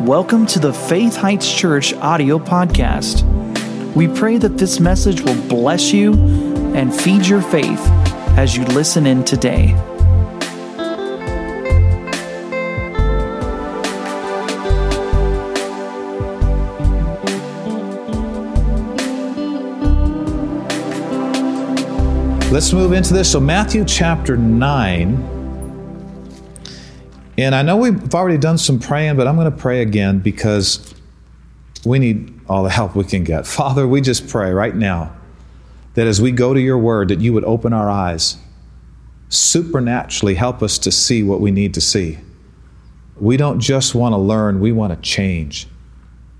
Welcome to the Faith Heights Church audio podcast. We pray that this message will bless you and feed your faith as you listen in today. Let's move into this. So, Matthew chapter 9. And I know we've already done some praying, but I'm going to pray again because we need all the help we can get. Father, we just pray right now that as we go to your word, that you would open our eyes, supernaturally help us to see what we need to see. We don't just want to learn, we want to change.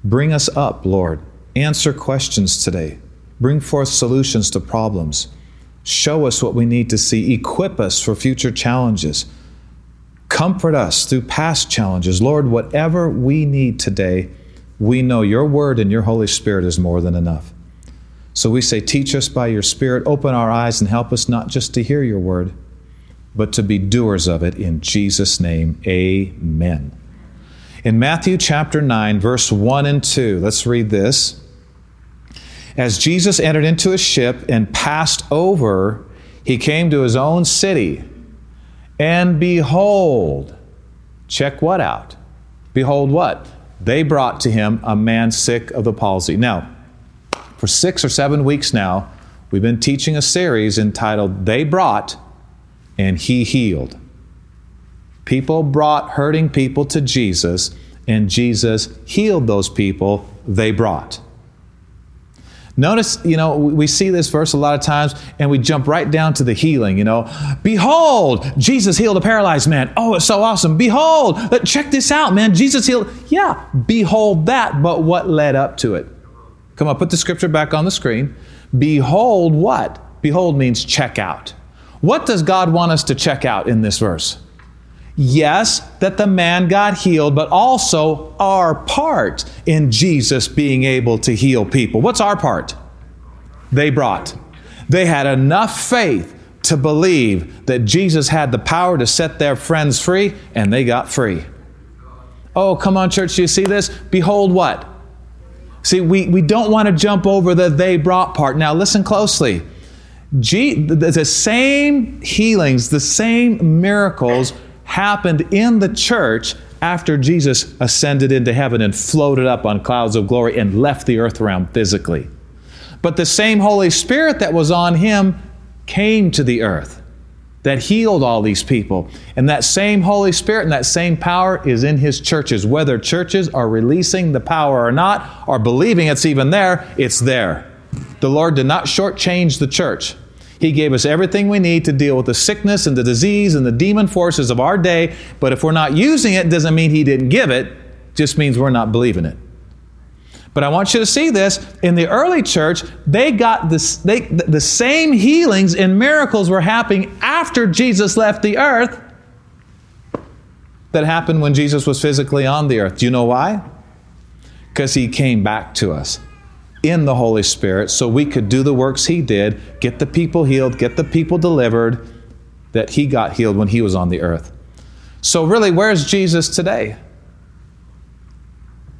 Bring us up, Lord. Answer questions today. Bring forth solutions to problems. Show us what we need to see. Equip us for future challenges. Comfort us through past challenges. Lord, whatever we need today, we know your word and your Holy Spirit is more than enough. So we say, teach us by your Spirit, open our eyes, and help us not just to hear your word, but to be doers of it. In Jesus' name, amen. In Matthew chapter 9, verse 1 and 2, let's read this. As Jesus entered into a ship and passed over, he came to his own city. And behold, check what out? Behold, what? They brought to him a man sick of the palsy. Now, for six or seven weeks now, we've been teaching a series entitled They Brought and He Healed. People brought hurting people to Jesus, and Jesus healed those people they brought. Notice, you know, we see this verse a lot of times and we jump right down to the healing, you know. Behold, Jesus healed a paralyzed man. Oh, it's so awesome. Behold, check this out, man. Jesus healed. Yeah, behold that, but what led up to it? Come on, put the scripture back on the screen. Behold what? Behold means check out. What does God want us to check out in this verse? Yes, that the man got healed, but also our part in Jesus being able to heal people. What's our part? They brought. They had enough faith to believe that Jesus had the power to set their friends free, and they got free. Oh, come on, church, do you see this? Behold what? See, we, we don't want to jump over the they brought part. Now, listen closely. G, the same healings, the same miracles happened in the church after Jesus ascended into heaven and floated up on clouds of glory and left the earth realm physically. But the same Holy Spirit that was on him came to the earth that healed all these people. And that same Holy Spirit and that same power is in his churches. Whether churches are releasing the power or not, or believing it's even there, it's there. The Lord did not shortchange the church. He gave us everything we need to deal with the sickness and the disease and the demon forces of our day. But if we're not using it, doesn't mean He didn't give it, just means we're not believing it. But I want you to see this. In the early church, they got this, they, the same healings and miracles were happening after Jesus left the earth that happened when Jesus was physically on the earth. Do you know why? Because he came back to us in the Holy Spirit so we could do the works He did, get the people healed, get the people delivered, that He got healed when He was on the earth. So, really, where's Jesus today?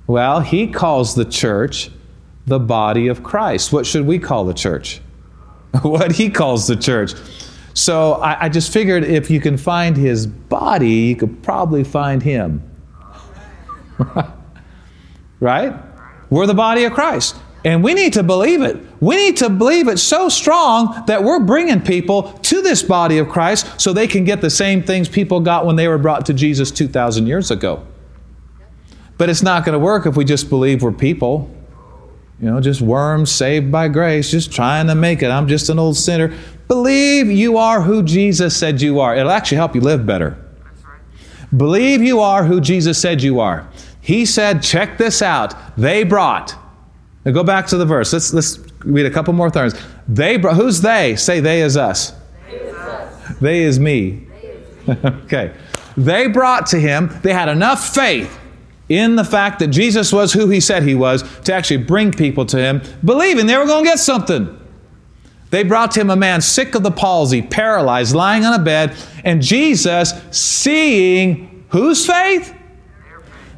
Well, He calls the church the body of Christ. What should we call the church? what He calls the church. So, I, I just figured if you can find His body, you could probably find Him. right? We're the body of Christ. And we need to believe it. We need to believe it so strong that we're bringing people to this body of Christ so they can get the same things people got when they were brought to Jesus 2,000 years ago. But it's not going to work if we just believe we're people. You know, just worms saved by grace, just trying to make it. I'm just an old sinner. Believe you are who Jesus said you are. It'll actually help you live better. Believe you are who Jesus said you are. He said, check this out. They brought now go back to the verse. Let's, let's read a couple more times. They who's they? Say they is us. They is, us. They is me. okay. They brought to him, they had enough faith in the fact that Jesus was who he said he was to actually bring people to him, believing they were going to get something. They brought to him a man sick of the palsy, paralyzed, lying on a bed, and Jesus, seeing whose faith?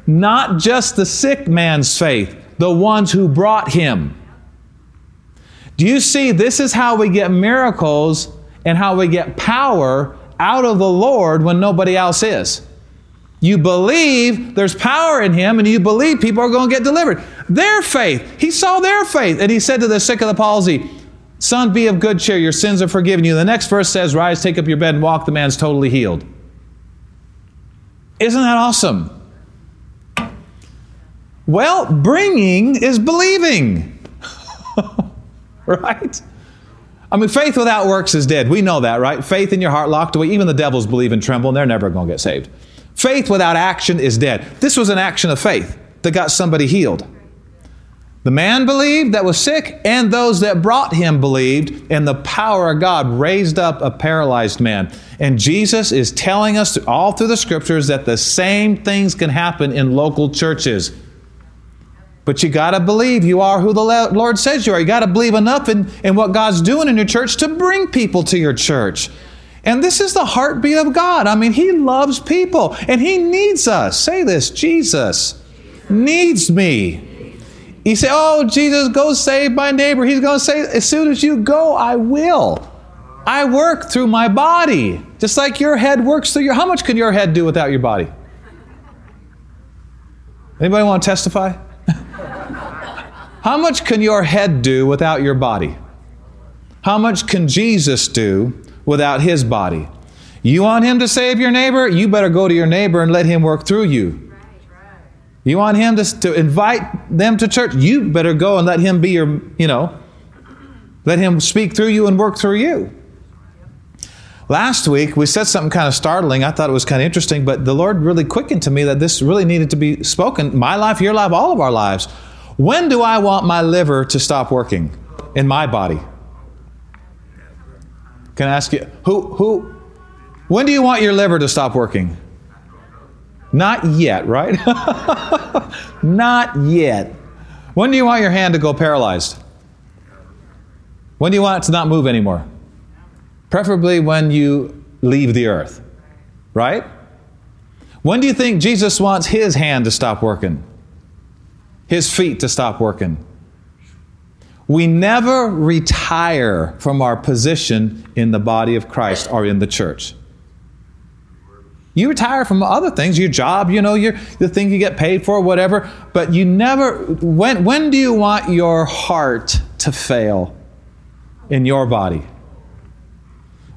Not just the sick man's faith, the ones who brought him. Do you see? This is how we get miracles and how we get power out of the Lord when nobody else is. You believe there's power in Him, and you believe people are going to get delivered. Their faith. He saw their faith, and He said to the sick of the palsy, Son, be of good cheer, your sins are forgiven you. The next verse says, Rise, take up your bed, and walk. The man's totally healed. Isn't that awesome? Well, bringing is believing. right? I mean, faith without works is dead. We know that, right? Faith in your heart locked away. Even the devils believe and tremble, and they're never going to get saved. Faith without action is dead. This was an action of faith that got somebody healed. The man believed that was sick, and those that brought him believed, and the power of God raised up a paralyzed man. And Jesus is telling us all through the scriptures that the same things can happen in local churches. But you got to believe you are who the Lord says you are. You got to believe enough in, in what God's doing in your church to bring people to your church. And this is the heartbeat of God. I mean, He loves people and He needs us. Say this Jesus needs me. He said, Oh, Jesus, go save my neighbor. He's going to say, As soon as you go, I will. I work through my body, just like your head works through your. How much can your head do without your body? Anybody want to testify? How much can your head do without your body? How much can Jesus do without his body? You want him to save your neighbor? You better go to your neighbor and let him work through you. You want him to, to invite them to church? You better go and let him be your, you know, let him speak through you and work through you. Last week, we said something kind of startling. I thought it was kind of interesting, but the Lord really quickened to me that this really needed to be spoken. My life, your life, all of our lives. When do I want my liver to stop working in my body? Can I ask you, who, who, when do you want your liver to stop working? Not yet, right? Not yet. When do you want your hand to go paralyzed? When do you want it to not move anymore? Preferably when you leave the earth, right? When do you think Jesus wants his hand to stop working? his feet to stop working. We never retire from our position in the body of Christ or in the church. You retire from other things, your job, you know, your, the thing you get paid for, whatever, but you never, when, when do you want your heart to fail in your body?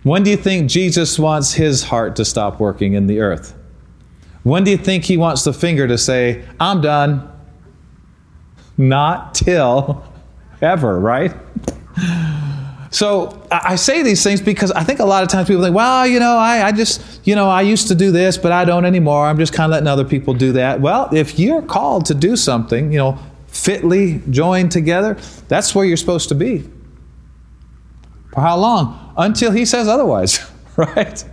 When do you think Jesus wants his heart to stop working in the earth? When do you think he wants the finger to say, I'm done? Not till ever, right? So I say these things because I think a lot of times people think, well, you know, I, I just, you know, I used to do this, but I don't anymore. I'm just kind of letting other people do that. Well, if you're called to do something, you know, fitly joined together, that's where you're supposed to be. For how long? Until he says otherwise, right?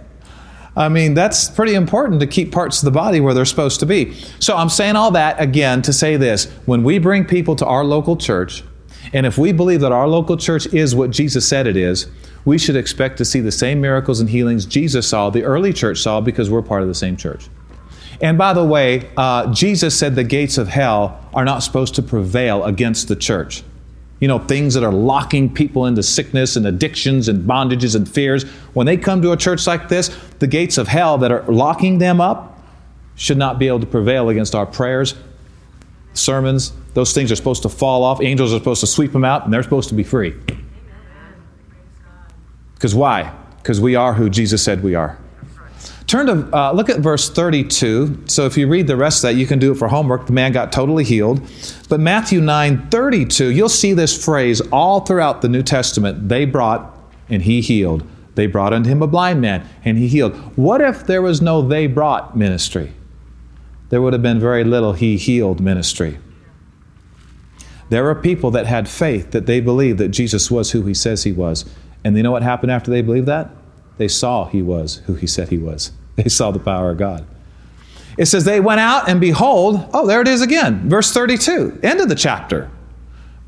I mean, that's pretty important to keep parts of the body where they're supposed to be. So I'm saying all that again to say this. When we bring people to our local church, and if we believe that our local church is what Jesus said it is, we should expect to see the same miracles and healings Jesus saw, the early church saw, because we're part of the same church. And by the way, uh, Jesus said the gates of hell are not supposed to prevail against the church you know, things that are locking people into sickness and addictions and bondages and fears, when they come to a church like this, the gates of hell that are locking them up should not be able to prevail against our prayers, sermons. Those things are supposed to fall off. Angels are supposed to sweep them out, and they're supposed to be free. Because why? Because we are who Jesus said we are. Turn to, uh, look at verse 32. So if you read the rest of that, you can do it for homework. The man got totally healed. But Matthew 9 32, you'll see this phrase all throughout the New Testament. They brought, and he healed. They brought unto him a blind man, and he healed. What if there was no they brought ministry? There would have been very little he healed ministry. There are people that had faith that they believed that Jesus was who he says he was. And you know what happened after they believed that? They saw he was who he said he was. They saw the power of God. It says, They went out and behold, oh, there it is again, verse 32, end of the chapter.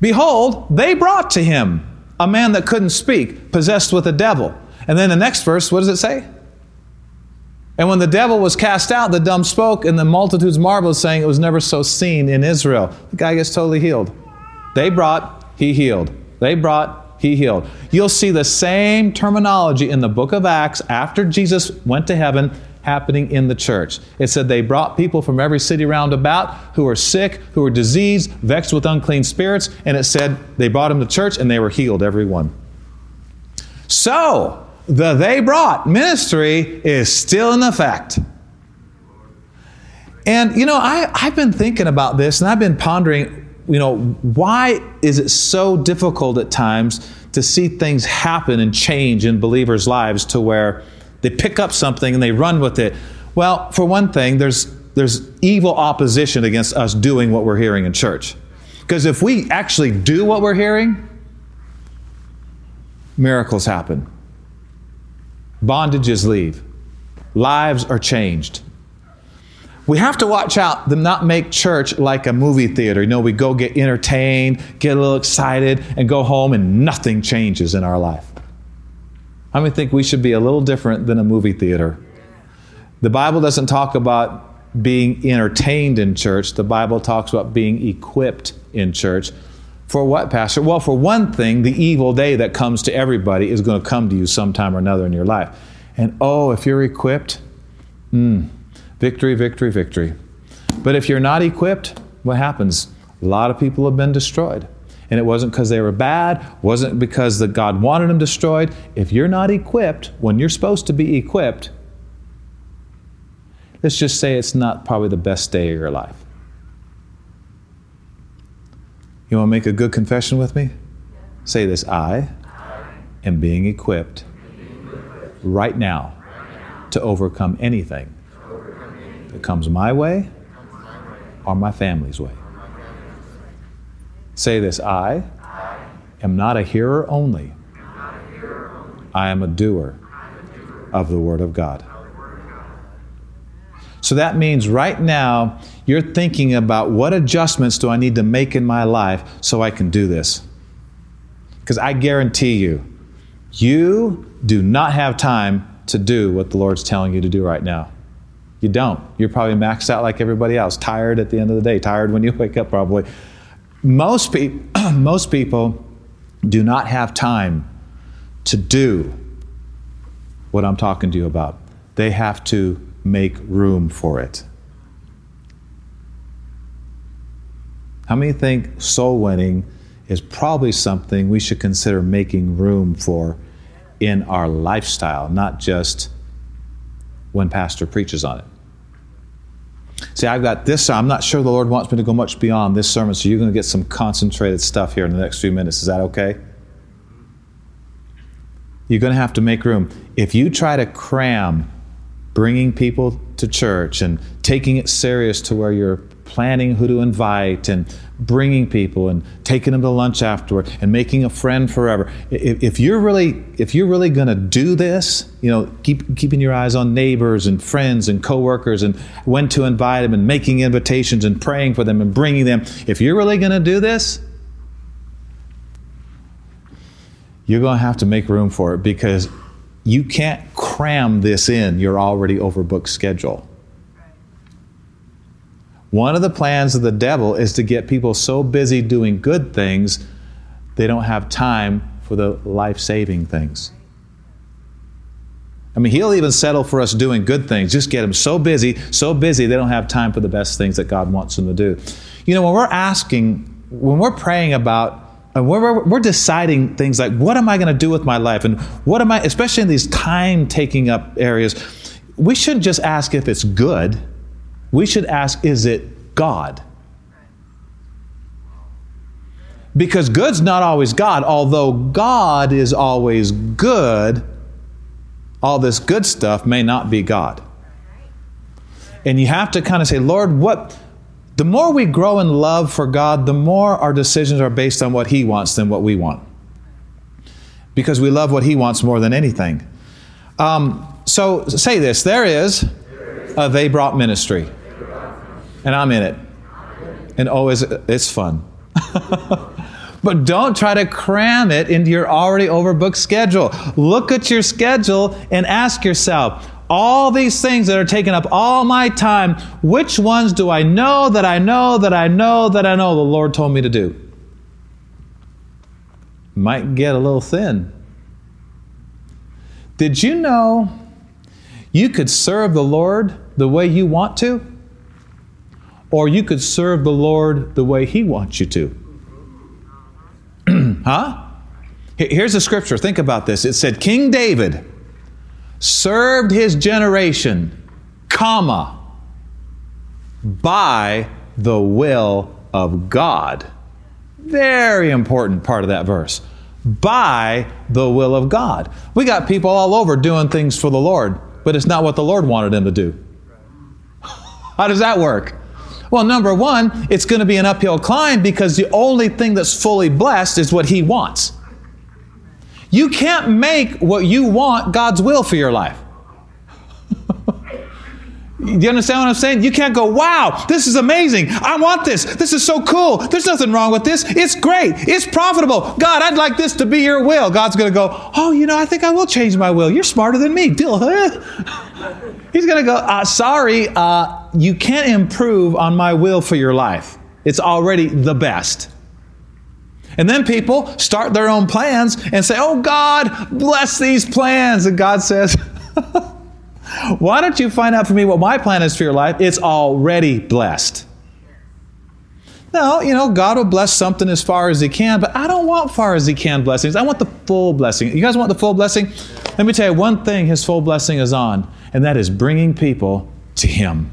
Behold, they brought to him a man that couldn't speak, possessed with a devil. And then the next verse, what does it say? And when the devil was cast out, the dumb spoke, and the multitudes marveled, saying it was never so seen in Israel. The guy gets totally healed. They brought, he healed. They brought, he healed. You'll see the same terminology in the book of Acts after Jesus went to heaven happening in the church. It said they brought people from every city round about who were sick, who were diseased, vexed with unclean spirits, and it said they brought them to church and they were healed, every one. So, the they brought ministry is still in effect. And, you know, I, I've been thinking about this and I've been pondering, you know, why is it so difficult at times to see things happen and change in believers' lives to where they pick up something and they run with it. Well, for one thing, there's, there's evil opposition against us doing what we're hearing in church. Because if we actually do what we're hearing, miracles happen, bondages leave, lives are changed. We have to watch out to not make church like a movie theater. You know, we go get entertained, get a little excited, and go home, and nothing changes in our life. I mean, think we should be a little different than a movie theater? The Bible doesn't talk about being entertained in church. The Bible talks about being equipped in church. For what, Pastor? Well, for one thing, the evil day that comes to everybody is going to come to you sometime or another in your life. And oh, if you're equipped, mm, victory, victory, victory. But if you're not equipped, what happens? A lot of people have been destroyed and it wasn't because they were bad, wasn't because that God wanted them destroyed. If you're not equipped when you're supposed to be equipped, let's just say it's not probably the best day of your life. You want to make a good confession with me? Say this I am being equipped right now to overcome anything that comes my way or my family's way. Say this I am not a hearer only, I am a doer of the Word of God. So that means right now you're thinking about what adjustments do I need to make in my life so I can do this. Because I guarantee you, you do not have time to do what the Lord's telling you to do right now. You don't. You're probably maxed out like everybody else, tired at the end of the day, tired when you wake up, probably. Most, pe- most people do not have time to do what I'm talking to you about. They have to make room for it. How many think soul winning is probably something we should consider making room for in our lifestyle, not just when pastor preaches on it? See, I've got this. I'm not sure the Lord wants me to go much beyond this sermon, so you're going to get some concentrated stuff here in the next few minutes. Is that okay? You're going to have to make room. If you try to cram bringing people to church and taking it serious to where you're planning who to invite and bringing people and taking them to lunch afterward and making a friend forever. If, if you're really if you're really going to do this, you know, keep keeping your eyes on neighbors and friends and coworkers and when to invite them and making invitations and praying for them and bringing them. If you're really going to do this, you're going to have to make room for it because you can't cram this in your already overbooked schedule. One of the plans of the devil is to get people so busy doing good things, they don't have time for the life saving things. I mean, he'll even settle for us doing good things. Just get them so busy, so busy, they don't have time for the best things that God wants them to do. You know, when we're asking, when we're praying about, and we're, we're deciding things like, what am I going to do with my life? And what am I, especially in these time taking up areas, we shouldn't just ask if it's good we should ask is it God? Because good's not always God, although God is always good, all this good stuff may not be God. And you have to kind of say, Lord, what the more we grow in love for God, the more our decisions are based on what He wants than what we want. Because we love what He wants more than anything. Um, so say this there is a they brought ministry and I'm in it. And always, it's fun. but don't try to cram it into your already overbooked schedule. Look at your schedule and ask yourself, all these things that are taking up all my time, which ones do I know that I know that I know that I know the Lord told me to do? Might get a little thin. Did you know you could serve the Lord the way you want to? Or you could serve the Lord the way He wants you to? huh? Here's a scripture. Think about this. It said, King David served his generation, comma, by the will of God. Very important part of that verse. By the will of God. We got people all over doing things for the Lord, but it's not what the Lord wanted them to do. How does that work? Well, number one, it's going to be an uphill climb because the only thing that's fully blessed is what He wants. You can't make what you want God's will for your life. You understand what I'm saying? You can't go, wow, this is amazing. I want this. This is so cool. There's nothing wrong with this. It's great. It's profitable. God, I'd like this to be your will. God's going to go, oh, you know, I think I will change my will. You're smarter than me. Deal. He's going to go, uh, sorry, uh, you can't improve on my will for your life. It's already the best. And then people start their own plans and say, oh, God, bless these plans. And God says, Why don't you find out for me what my plan is for your life? It's already blessed. Now, you know, God will bless something as far as He can, but I don't want far as He can blessings. I want the full blessing. You guys want the full blessing? Let me tell you one thing His full blessing is on, and that is bringing people to Him.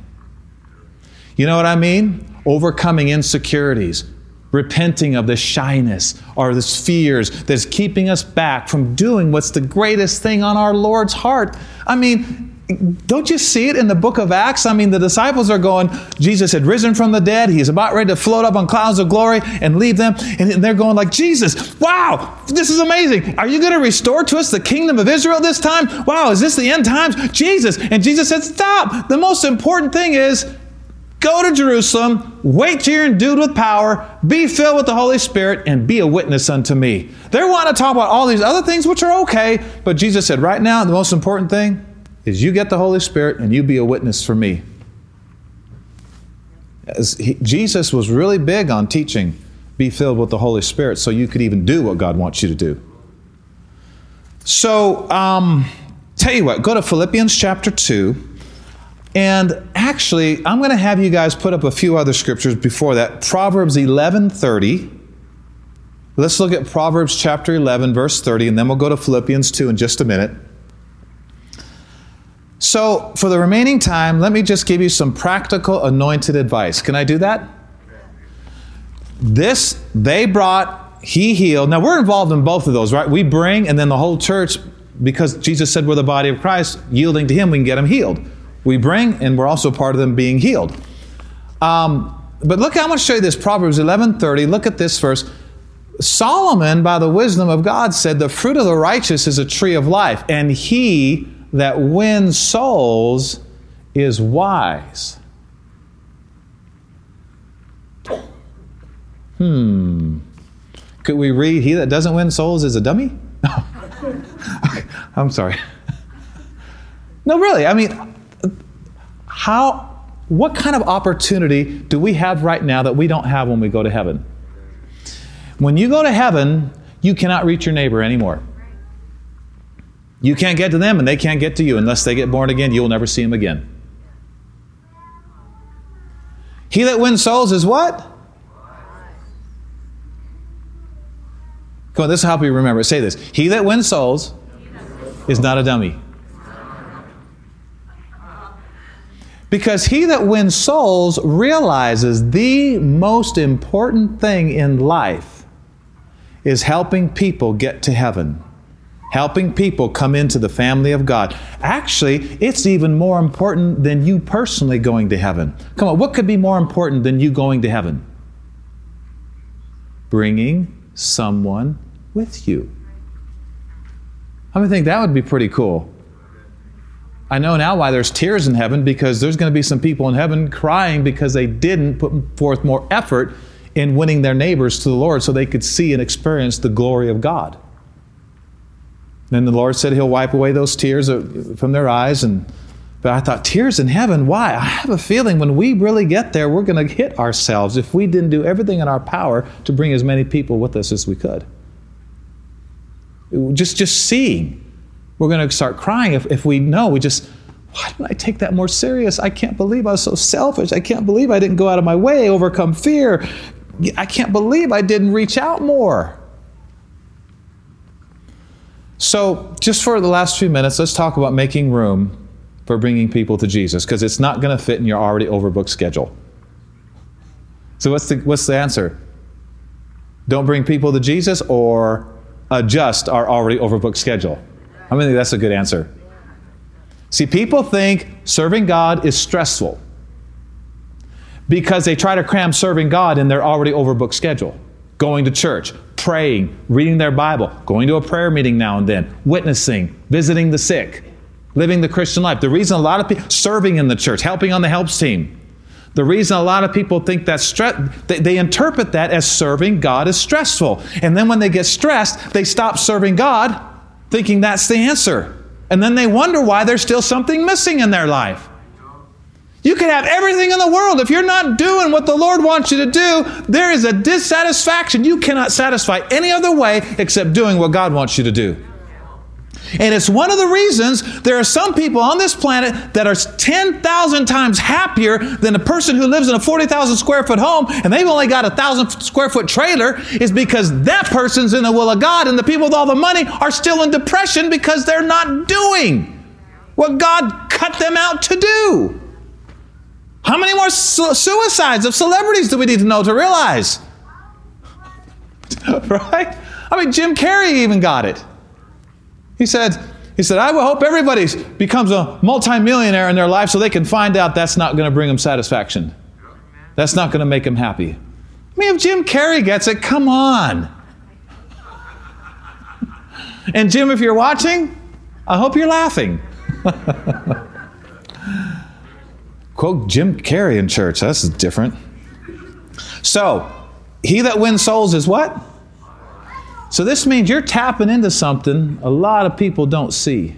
You know what I mean? Overcoming insecurities, repenting of the shyness or the fears that's keeping us back from doing what's the greatest thing on our Lord's heart. I mean, don't you see it in the book of Acts? I mean, the disciples are going, Jesus had risen from the dead. He's about ready to float up on clouds of glory and leave them. And they're going like, Jesus, wow, this is amazing. Are you going to restore to us the kingdom of Israel this time? Wow, is this the end times? Jesus. And Jesus said, stop. The most important thing is go to Jerusalem, wait till you're endued with power, be filled with the Holy Spirit, and be a witness unto me. They want to talk about all these other things, which are okay. But Jesus said, right now, the most important thing is you get the Holy Spirit and you be a witness for me. He, Jesus was really big on teaching, be filled with the Holy Spirit so you could even do what God wants you to do. So, um, tell you what, go to Philippians chapter 2. And actually, I'm going to have you guys put up a few other scriptures before that. Proverbs 11:30. Let's look at Proverbs chapter 11 verse 30 and then we'll go to Philippians 2 in just a minute. So, for the remaining time, let me just give you some practical anointed advice. Can I do that? This, they brought, he healed. Now, we're involved in both of those, right? We bring, and then the whole church, because Jesus said we're the body of Christ, yielding to him, we can get him healed. We bring, and we're also part of them being healed. Um, but look, I'm going to show you this Proverbs 11:30. Look at this verse. Solomon, by the wisdom of God, said, The fruit of the righteous is a tree of life, and he that wins souls is wise. Hmm. Could we read, He that doesn't win souls is a dummy? I'm sorry. no, really. I mean, how, what kind of opportunity do we have right now that we don't have when we go to heaven? When you go to heaven, you cannot reach your neighbor anymore. You can't get to them, and they can't get to you. Unless they get born again, you'll never see them again. He that wins souls is what? Come on, this will help you remember. Say this. He that wins souls is not a dummy. Because he that wins souls realizes the most important thing in life is helping people get to heaven helping people come into the family of God. Actually, it's even more important than you personally going to heaven. Come on, what could be more important than you going to heaven? Bringing someone with you. I mean, think that would be pretty cool? I know now why there's tears in heaven because there's going to be some people in heaven crying because they didn't put forth more effort in winning their neighbors to the Lord so they could see and experience the glory of God. Then the Lord said He'll wipe away those tears from their eyes and But I thought, tears in heaven, why? I have a feeling when we really get there, we're going to hit ourselves if we didn't do everything in our power to bring as many people with us as we could. Just, just seeing, we're going to start crying if, if we know we just, why didn't I take that more serious? I can't believe I was so selfish. I can't believe I didn't go out of my way, overcome fear. I can't believe I didn't reach out more. So, just for the last few minutes, let's talk about making room for bringing people to Jesus because it's not going to fit in your already overbooked schedule. So, what's the, what's the answer? Don't bring people to Jesus or adjust our already overbooked schedule? I mean, that's a good answer. See, people think serving God is stressful because they try to cram serving God in their already overbooked schedule. Going to church, praying, reading their Bible, going to a prayer meeting now and then, witnessing, visiting the sick living the Christian life. The reason a lot of people serving in the church, helping on the helps team. The reason a lot of people think that stress, they, they interpret that as serving God is stressful. And then when they get stressed, they stop serving God thinking that's the answer. And then they wonder why there's still something missing in their life. You can have everything in the world. If you're not doing what the Lord wants you to do, there is a dissatisfaction. You cannot satisfy any other way except doing what God wants you to do. And it's one of the reasons there are some people on this planet that are 10,000 times happier than a person who lives in a 40,000 square foot home and they've only got a 1,000 square foot trailer is because that person's in the will of God and the people with all the money are still in depression because they're not doing what God cut them out to do. How many more su- suicides of celebrities do we need to know to realize? right? I mean, Jim Carrey even got it. He said, he said, I hope everybody becomes a multimillionaire in their life so they can find out that's not going to bring them satisfaction. That's not going to make them happy. I mean, if Jim Carrey gets it, come on. and Jim, if you're watching, I hope you're laughing. Quote Jim Carrey in church. That's different. So, he that wins souls is what? So this means you're tapping into something a lot of people don't see.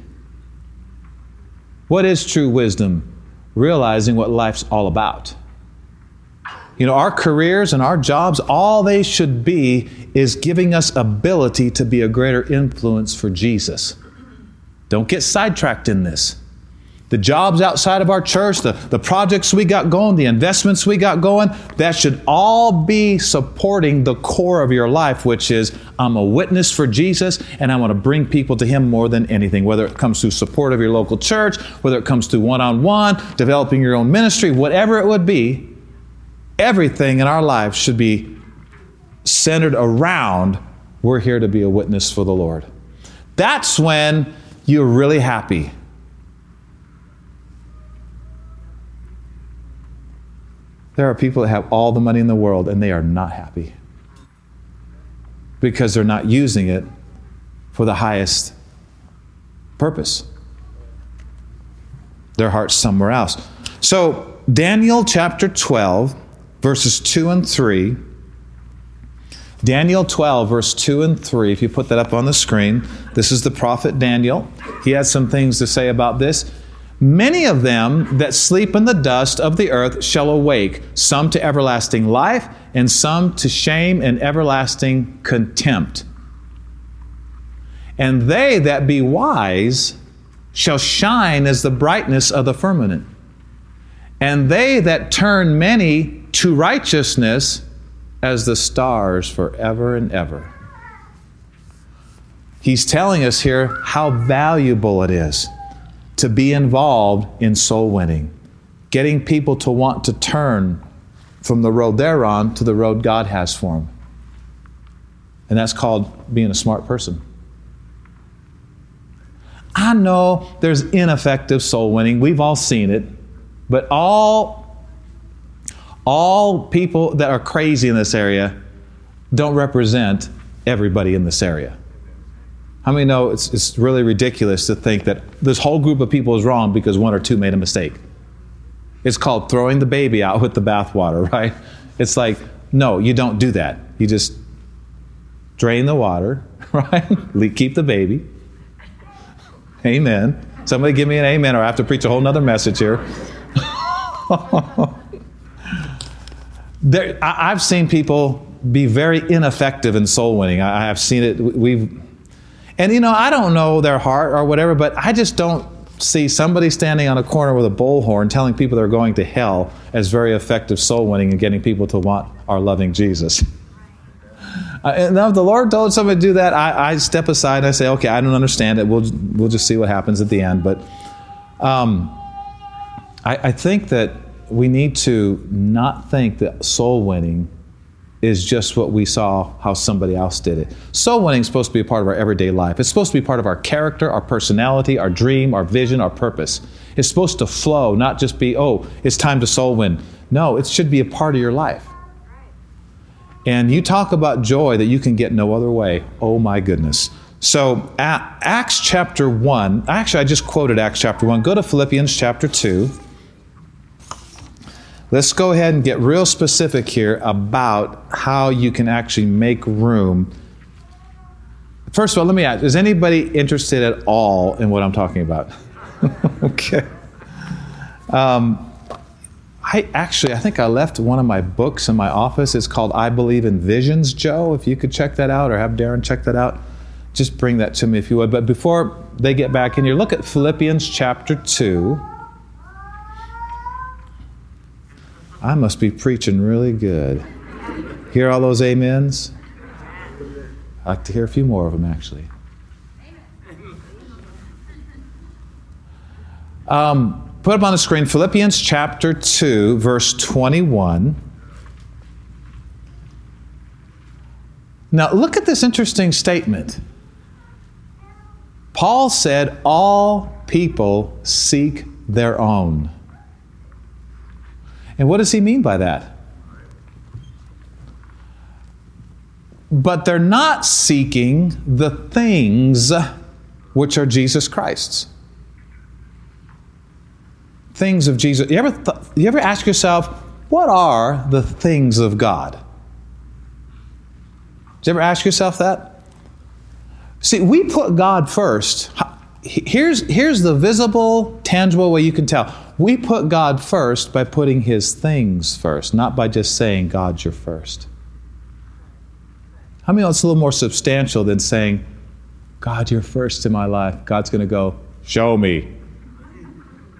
What is true wisdom? Realizing what life's all about. You know, our careers and our jobs, all they should be is giving us ability to be a greater influence for Jesus. Don't get sidetracked in this the jobs outside of our church, the, the projects we got going, the investments we got going, that should all be supporting the core of your life, which is I'm a witness for Jesus and I want to bring people to Him more than anything, whether it comes to support of your local church, whether it comes to one on one, developing your own ministry, whatever it would be, everything in our life should be centered around we're here to be a witness for the Lord. That's when you're really happy There are people that have all the money in the world and they are not happy because they're not using it for the highest purpose. Their heart's somewhere else. So, Daniel chapter 12, verses 2 and 3. Daniel 12, verse 2 and 3, if you put that up on the screen, this is the prophet Daniel. He has some things to say about this. Many of them that sleep in the dust of the earth shall awake, some to everlasting life, and some to shame and everlasting contempt. And they that be wise shall shine as the brightness of the firmament. And they that turn many to righteousness as the stars forever and ever. He's telling us here how valuable it is to be involved in soul winning, getting people to want to turn from the road they're on to the road God has for them. And that's called being a smart person. I know there's ineffective soul winning. We've all seen it. But all, all people that are crazy in this area don't represent everybody in this area. How many know it's, it's really ridiculous to think that this whole group of people is wrong because one or two made a mistake? It's called throwing the baby out with the bathwater, right? It's like, no, you don't do that. You just drain the water, right? Keep the baby. Amen. Somebody give me an amen, or I have to preach a whole nother message here. there, I, have seen people be very ineffective in soul winning. I, have seen it. We've, and you know, I don't know their heart or whatever, but I just don't see somebody standing on a corner with a bullhorn telling people they're going to hell as very effective soul winning and getting people to want our loving Jesus. Uh, and now if the Lord told somebody to do that, I, I, step aside and I say, okay, I don't understand it. We'll, we'll just see what happens at the end. But um, I, I think that we need to not think that soul winning is just what we saw how somebody else did it. Soul winning is supposed to be a part of our everyday life. It's supposed to be part of our character, our personality, our dream, our vision, our purpose. It's supposed to flow, not just be, oh, it's time to soul win. No, it should be a part of your life. And you talk about joy that you can get no other way. Oh my goodness. So, Acts chapter 1, actually, I just quoted Acts chapter 1. Go to Philippians chapter 2. Let's go ahead and get real specific here about how you can actually make room. First of all, let me ask is anybody interested at all in what I'm talking about? okay. Um, I actually, I think I left one of my books in my office. It's called I Believe in Visions, Joe. If you could check that out or have Darren check that out, just bring that to me if you would. But before they get back in here, look at Philippians chapter 2. I must be preaching really good. Hear all those amens? I'd like to hear a few more of them, actually. Um, put up on the screen Philippians chapter 2, verse 21. Now, look at this interesting statement. Paul said, All people seek their own. And what does he mean by that? But they're not seeking the things which are Jesus Christ's. Things of Jesus. You ever, th- you ever ask yourself, what are the things of God? Did you ever ask yourself that? See, we put God first. Here's, here's the visible, tangible way you can tell. We put God first by putting His things first, not by just saying, God's your first. How many know it's a little more substantial than saying, God, you're first in my life? God's going to go, Show me.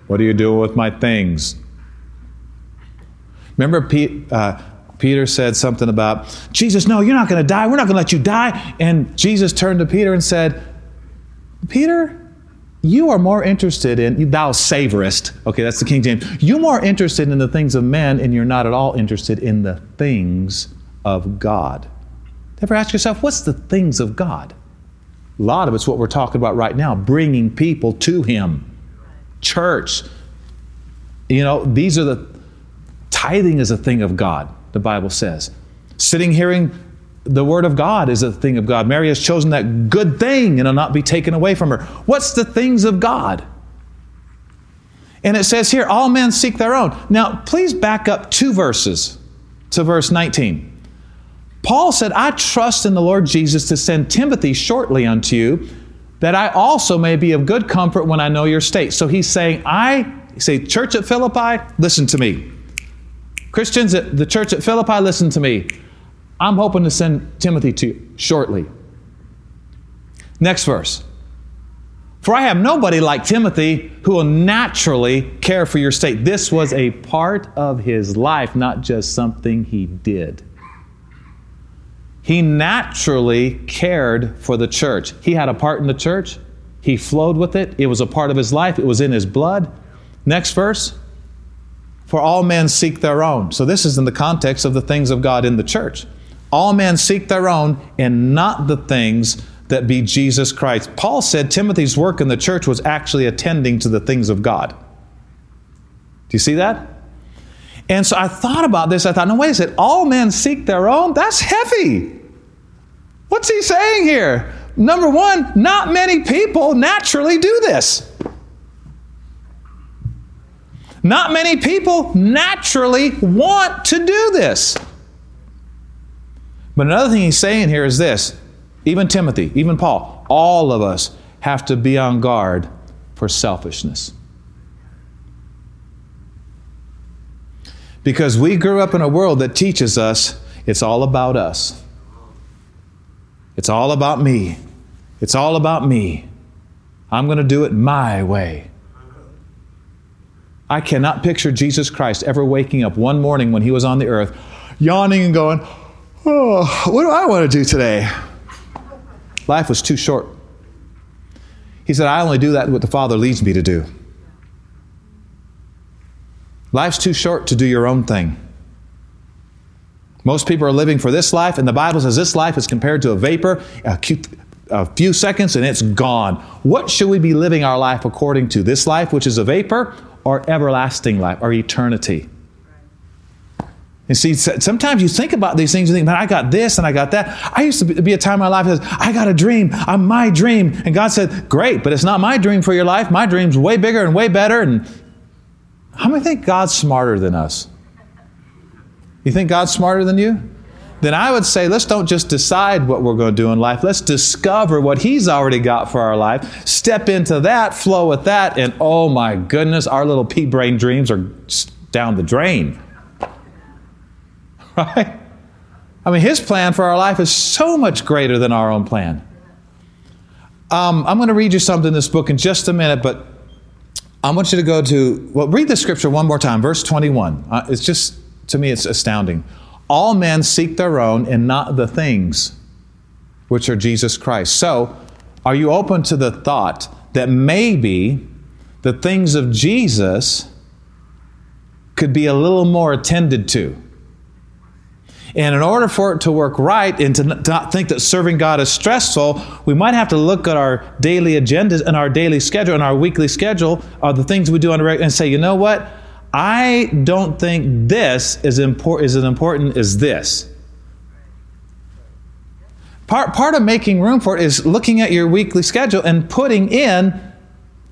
What are you doing with my things? Remember, Pete, uh, Peter said something about, Jesus, no, you're not going to die. We're not going to let you die. And Jesus turned to Peter and said, Peter, you are more interested in, thou savorest, okay, that's the King James. You're more interested in the things of men, and you're not at all interested in the things of God. Ever ask yourself, what's the things of God? A lot of it's what we're talking about right now bringing people to Him. Church. You know, these are the tithing is a thing of God, the Bible says. Sitting hearing the Word of God is a thing of God. Mary has chosen that good thing and it'll not be taken away from her. What's the things of God? And it says here, all men seek their own. Now, please back up two verses to verse 19. Paul said, I trust in the Lord Jesus to send Timothy shortly unto you, that I also may be of good comfort when I know your state. So he's saying, I say, church at Philippi, listen to me. Christians at the church at Philippi, listen to me. I'm hoping to send Timothy to you shortly. Next verse. For I have nobody like Timothy who will naturally care for your state. This was a part of his life, not just something he did. He naturally cared for the church. He had a part in the church. He flowed with it. It was a part of his life. It was in his blood. Next verse. For all men seek their own. So this is in the context of the things of God in the church. All men seek their own and not the things that be Jesus Christ. Paul said Timothy's work in the church was actually attending to the things of God. Do you see that? And so I thought about this. I thought, no, wait a second. All men seek their own? That's heavy. What's he saying here? Number one, not many people naturally do this. Not many people naturally want to do this. But another thing he's saying here is this even Timothy, even Paul, all of us have to be on guard for selfishness. Because we grew up in a world that teaches us it's all about us. It's all about me. It's all about me. I'm going to do it my way. I cannot picture Jesus Christ ever waking up one morning when he was on the earth, yawning and going, Oh, what do I want to do today? Life was too short. He said, I only do that what the Father leads me to do. Life's too short to do your own thing. Most people are living for this life, and the Bible says this life is compared to a vapor, a, a few seconds, and it's gone. What should we be living our life according to? This life, which is a vapor, or everlasting life, or eternity? And see, sometimes you think about these things and think, man, I got this and I got that. I used to be a time in my life that says, I got a dream. I'm my dream. And God said, great, but it's not my dream for your life. My dream's way bigger and way better. And how many think God's smarter than us? You think God's smarter than you? Then I would say, let's don't just decide what we're going to do in life. Let's discover what He's already got for our life. Step into that, flow with that, and oh my goodness, our little pea brain dreams are down the drain. Right? I mean, His plan for our life is so much greater than our own plan. Um, I'm going to read you something in this book in just a minute, but I want you to go to, well, read the scripture one more time, verse 21. Uh, it's just, to me, it's astounding. All men seek their own and not the things which are Jesus Christ. So, are you open to the thought that maybe the things of Jesus could be a little more attended to? And in order for it to work right and to not think that serving God is stressful, we might have to look at our daily agendas and our daily schedule and our weekly schedule of the things we do on a regular and say, you know what? I don't think this is, import- is as important as this. Part, part of making room for it is looking at your weekly schedule and putting in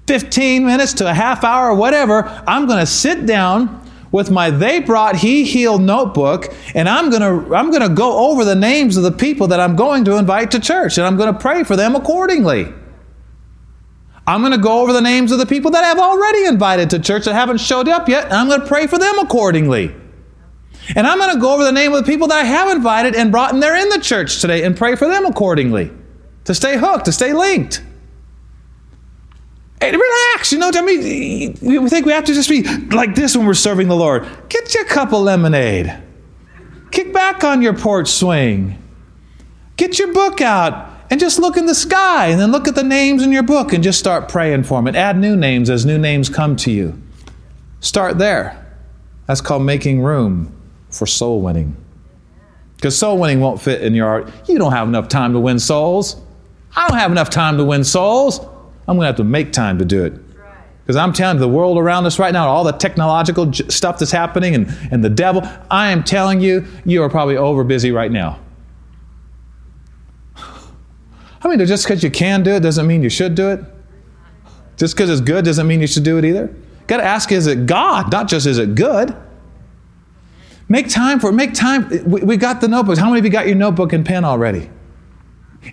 15 minutes to a half hour whatever. I'm going to sit down with my they brought he healed notebook and i'm going to i'm going to go over the names of the people that i'm going to invite to church and i'm going to pray for them accordingly. I'm going to go over the names of the people that i've already invited to church that haven't showed up yet and i'm going to pray for them accordingly. And i'm going to go over the name of the people that i have invited and brought and they're in the church today and pray for them accordingly. To stay hooked to stay linked Hey, relax, you know. I mean, we think we have to just be like this when we're serving the Lord. Get you a cup of lemonade. Kick back on your porch swing. Get your book out and just look in the sky and then look at the names in your book and just start praying for them and add new names as new names come to you. Start there. That's called making room for soul winning. Because soul winning won't fit in your heart. You don't have enough time to win souls. I don't have enough time to win souls. I'm going to have to make time to do it. Because I'm telling the world around us right now, all the technological j- stuff that's happening and, and the devil, I am telling you, you are probably over busy right now. I mean, just because you can do it doesn't mean you should do it. Just because it's good doesn't mean you should do it either. Got to ask, is it God? Not just is it good? Make time for it. Make time. We, we got the notebooks. How many of you got your notebook and pen already?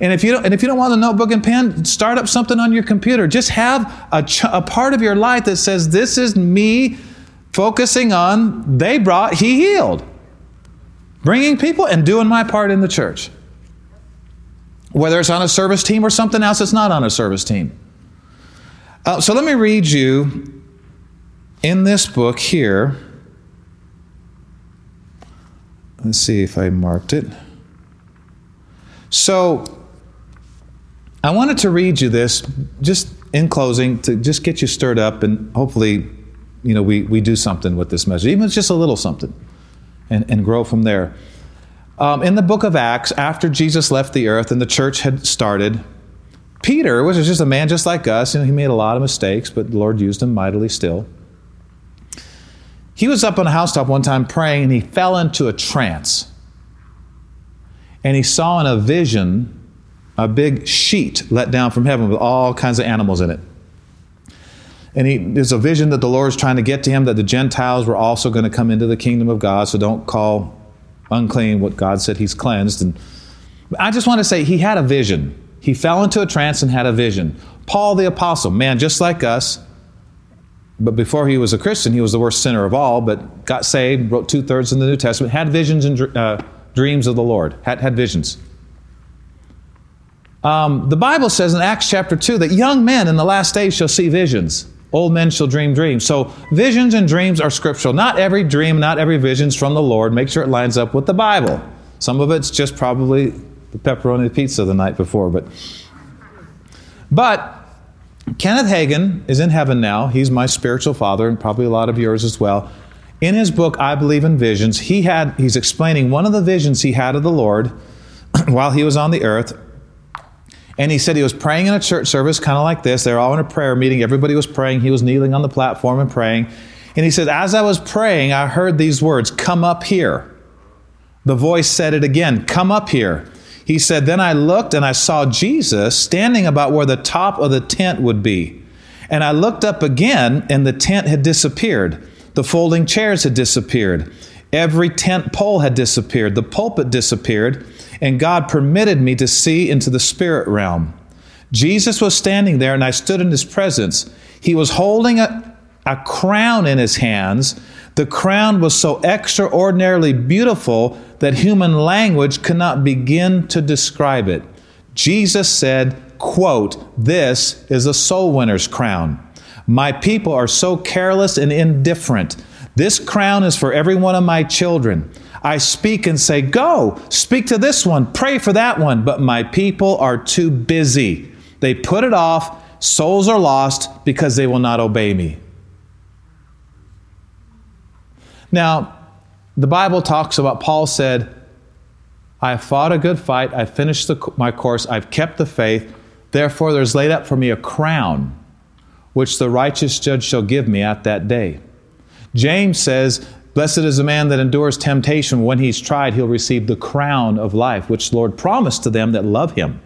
And if you don't, and if you don't want a notebook and pen, start up something on your computer. Just have a, ch- a part of your life that says, "This is me focusing on they brought, he healed, bringing people and doing my part in the church." Whether it's on a service team or something else that's not on a service team. Uh, so let me read you in this book here. Let's see if I marked it. So I wanted to read you this just in closing to just get you stirred up and hopefully, you know, we, we do something with this message, even if it's just a little something, and, and grow from there. Um, in the book of Acts, after Jesus left the earth and the church had started, Peter, which was just a man just like us, you know, he made a lot of mistakes, but the Lord used him mightily still. He was up on a housetop one time praying and he fell into a trance. And he saw in a vision a big sheet let down from heaven with all kinds of animals in it. And he, there's a vision that the Lord is trying to get to him that the Gentiles were also going to come into the kingdom of God. So don't call unclean what God said he's cleansed. And I just want to say he had a vision. He fell into a trance and had a vision. Paul the Apostle, man just like us, but before he was a Christian, he was the worst sinner of all, but got saved, wrote two thirds in the New Testament, had visions and uh, dreams of the Lord, had, had visions. Um, the Bible says in Acts chapter 2 that young men in the last days shall see visions. Old men shall dream dreams. So visions and dreams are scriptural. Not every dream, not every vision is from the Lord. Make sure it lines up with the Bible. Some of it's just probably the pepperoni pizza the night before. But, but Kenneth Hagin is in heaven now. He's my spiritual father, and probably a lot of yours as well. In his book, I Believe in Visions, he had, he's explaining one of the visions he had of the Lord while he was on the earth. And he said he was praying in a church service, kind of like this. They were all in a prayer meeting. Everybody was praying. He was kneeling on the platform and praying. And he said, As I was praying, I heard these words Come up here. The voice said it again Come up here. He said, Then I looked and I saw Jesus standing about where the top of the tent would be. And I looked up again, and the tent had disappeared. The folding chairs had disappeared. Every tent pole had disappeared. The pulpit disappeared and God permitted me to see into the spirit realm. Jesus was standing there, and I stood in his presence. He was holding a, a crown in his hands. The crown was so extraordinarily beautiful that human language cannot begin to describe it. Jesus said, quote, This is a soul winner's crown. My people are so careless and indifferent. This crown is for every one of my children. I speak and say, Go, speak to this one, pray for that one. But my people are too busy. They put it off. Souls are lost because they will not obey me. Now, the Bible talks about Paul said, I have fought a good fight. I've finished the, my course. I've kept the faith. Therefore, there's laid up for me a crown, which the righteous judge shall give me at that day. James says, Blessed is the man that endures temptation. When he's tried, he'll receive the crown of life, which the Lord promised to them that love him.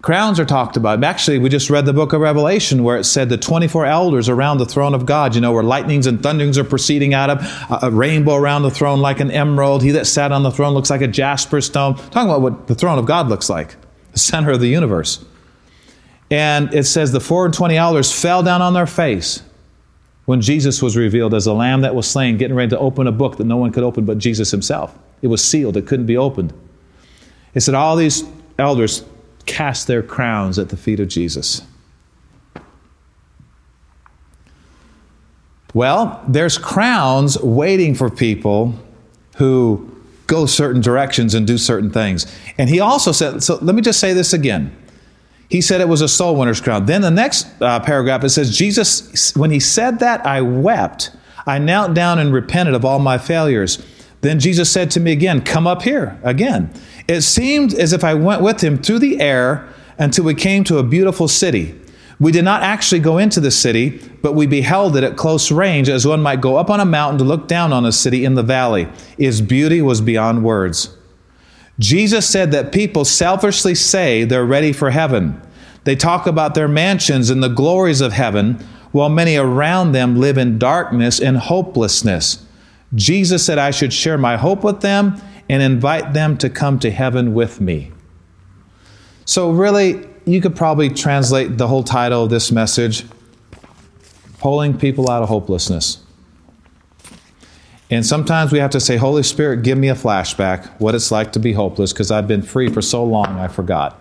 Crowns are talked about. Actually, we just read the book of Revelation where it said the 24 elders around the throne of God, you know, where lightnings and thunderings are proceeding out of, a rainbow around the throne like an emerald. He that sat on the throne looks like a jasper stone. Talking about what the throne of God looks like, the center of the universe. And it says the four and twenty elders fell down on their face when Jesus was revealed as a lamb that was slain, getting ready to open a book that no one could open but Jesus himself. It was sealed, it couldn't be opened. It said all these elders cast their crowns at the feet of Jesus. Well, there's crowns waiting for people who go certain directions and do certain things. And he also said, so let me just say this again. He said it was a soul winner's crown. Then the next uh, paragraph it says, Jesus, when he said that, I wept. I knelt down and repented of all my failures. Then Jesus said to me again, Come up here again. It seemed as if I went with him through the air until we came to a beautiful city. We did not actually go into the city, but we beheld it at close range as one might go up on a mountain to look down on a city in the valley. Its beauty was beyond words. Jesus said that people selfishly say they're ready for heaven. They talk about their mansions and the glories of heaven, while many around them live in darkness and hopelessness. Jesus said I should share my hope with them and invite them to come to heaven with me. So, really, you could probably translate the whole title of this message Pulling People Out of Hopelessness. And sometimes we have to say, Holy Spirit, give me a flashback, what it's like to be hopeless, because I've been free for so long I forgot.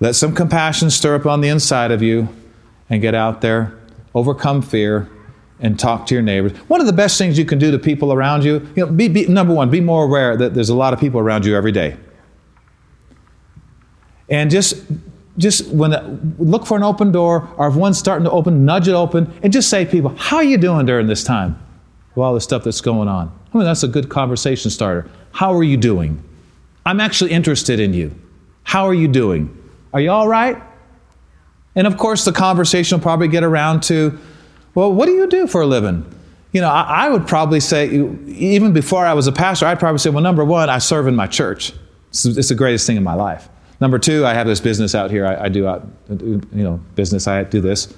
Let some compassion stir up on the inside of you and get out there, overcome fear, and talk to your neighbors. One of the best things you can do to people around you, you know, be, be, number one, be more aware that there's a lot of people around you every day. And just just when uh, look for an open door or if one's starting to open, nudge it open and just say people, how are you doing during this time? All the stuff that's going on. I mean, that's a good conversation starter. How are you doing? I'm actually interested in you. How are you doing? Are you all right? And of course, the conversation will probably get around to, well, what do you do for a living? You know, I, I would probably say, even before I was a pastor, I'd probably say, well, number one, I serve in my church. It's, it's the greatest thing in my life. Number two, I have this business out here. I, I do, out, you know, business. I do this.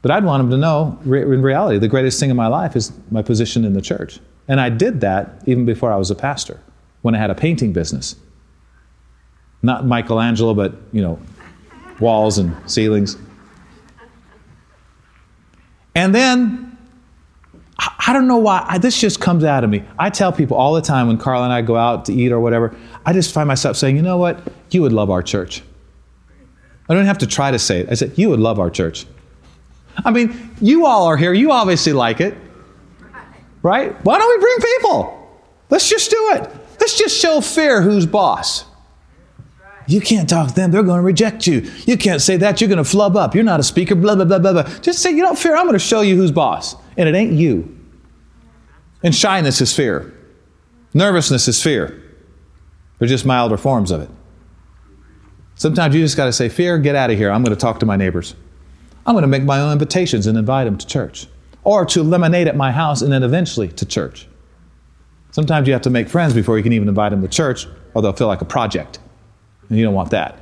But I'd want them to know, in reality, the greatest thing in my life is my position in the church. And I did that even before I was a pastor, when I had a painting business. Not Michelangelo, but, you know, walls and ceilings. And then, I don't know why, I, this just comes out of me. I tell people all the time when Carla and I go out to eat or whatever, I just find myself saying, you know what? You would love our church. I don't have to try to say it. I said, you would love our church. I mean, you all are here. You obviously like it. Right? Why don't we bring people? Let's just do it. Let's just show fear who's boss. You can't talk to them. They're going to reject you. You can't say that. You're going to flub up. You're not a speaker, blah, blah, blah, blah, blah. Just say, you don't fear. I'm going to show you who's boss. And it ain't you. And shyness is fear. Nervousness is fear. They're just milder forms of it. Sometimes you just got to say, Fear, get out of here. I'm going to talk to my neighbors. I'm going to make my own invitations and invite them to church. Or to lemonade at my house and then eventually to church. Sometimes you have to make friends before you can even invite them to church, or they'll feel like a project. And you don't want that.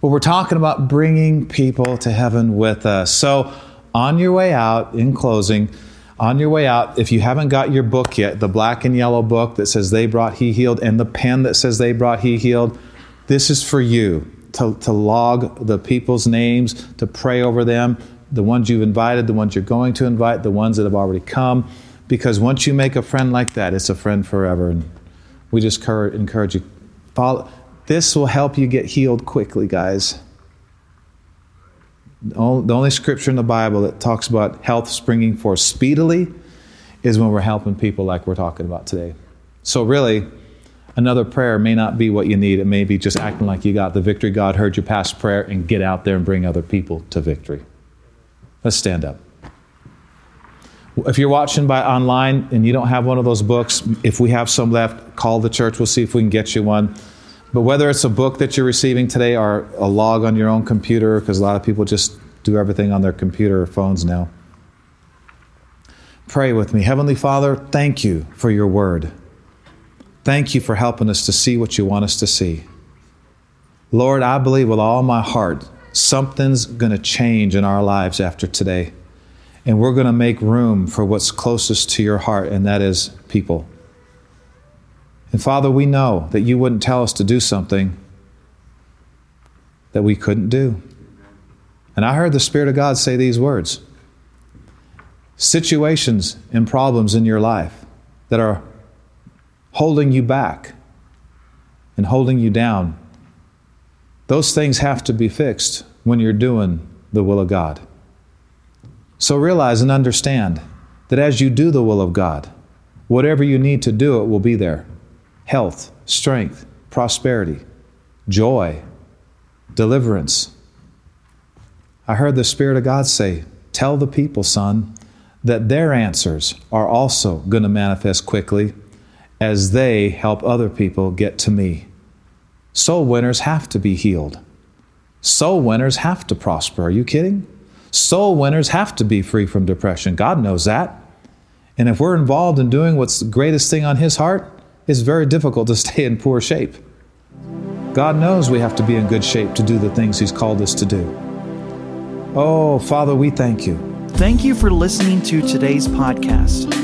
But we're talking about bringing people to heaven with us. So, on your way out, in closing, on your way out, if you haven't got your book yet, the black and yellow book that says they brought, he healed, and the pen that says they brought, he healed, this is for you to, to log the people's names, to pray over them, the ones you've invited, the ones you're going to invite, the ones that have already come. Because once you make a friend like that, it's a friend forever. And we just encourage you. Follow. This will help you get healed quickly, guys. The only scripture in the Bible that talks about health springing forth speedily is when we're helping people like we're talking about today. So, really, Another prayer may not be what you need. It may be just acting like you got the victory. God heard your past prayer and get out there and bring other people to victory. Let's stand up. If you're watching by online and you don't have one of those books, if we have some left, call the church. We'll see if we can get you one. But whether it's a book that you're receiving today or a log on your own computer, because a lot of people just do everything on their computer or phones now, pray with me. Heavenly Father, thank you for your word. Thank you for helping us to see what you want us to see. Lord, I believe with all my heart something's going to change in our lives after today. And we're going to make room for what's closest to your heart, and that is people. And Father, we know that you wouldn't tell us to do something that we couldn't do. And I heard the Spirit of God say these words situations and problems in your life that are holding you back and holding you down. Those things have to be fixed when you're doing the will of God. So realize and understand that as you do the will of God, whatever you need to do, it will be there health, strength, prosperity, joy, deliverance. I heard the Spirit of God say, Tell the people, son, that their answers are also going to manifest quickly as they help other people get to me. Soul winners have to be healed. Soul winners have to prosper. Are you kidding? Soul winners have to be free from depression. God knows that. And if we're involved in doing what's the greatest thing on His heart, it's very difficult to stay in poor shape. God knows we have to be in good shape to do the things He's called us to do. Oh, Father, we thank you. Thank you for listening to today's podcast.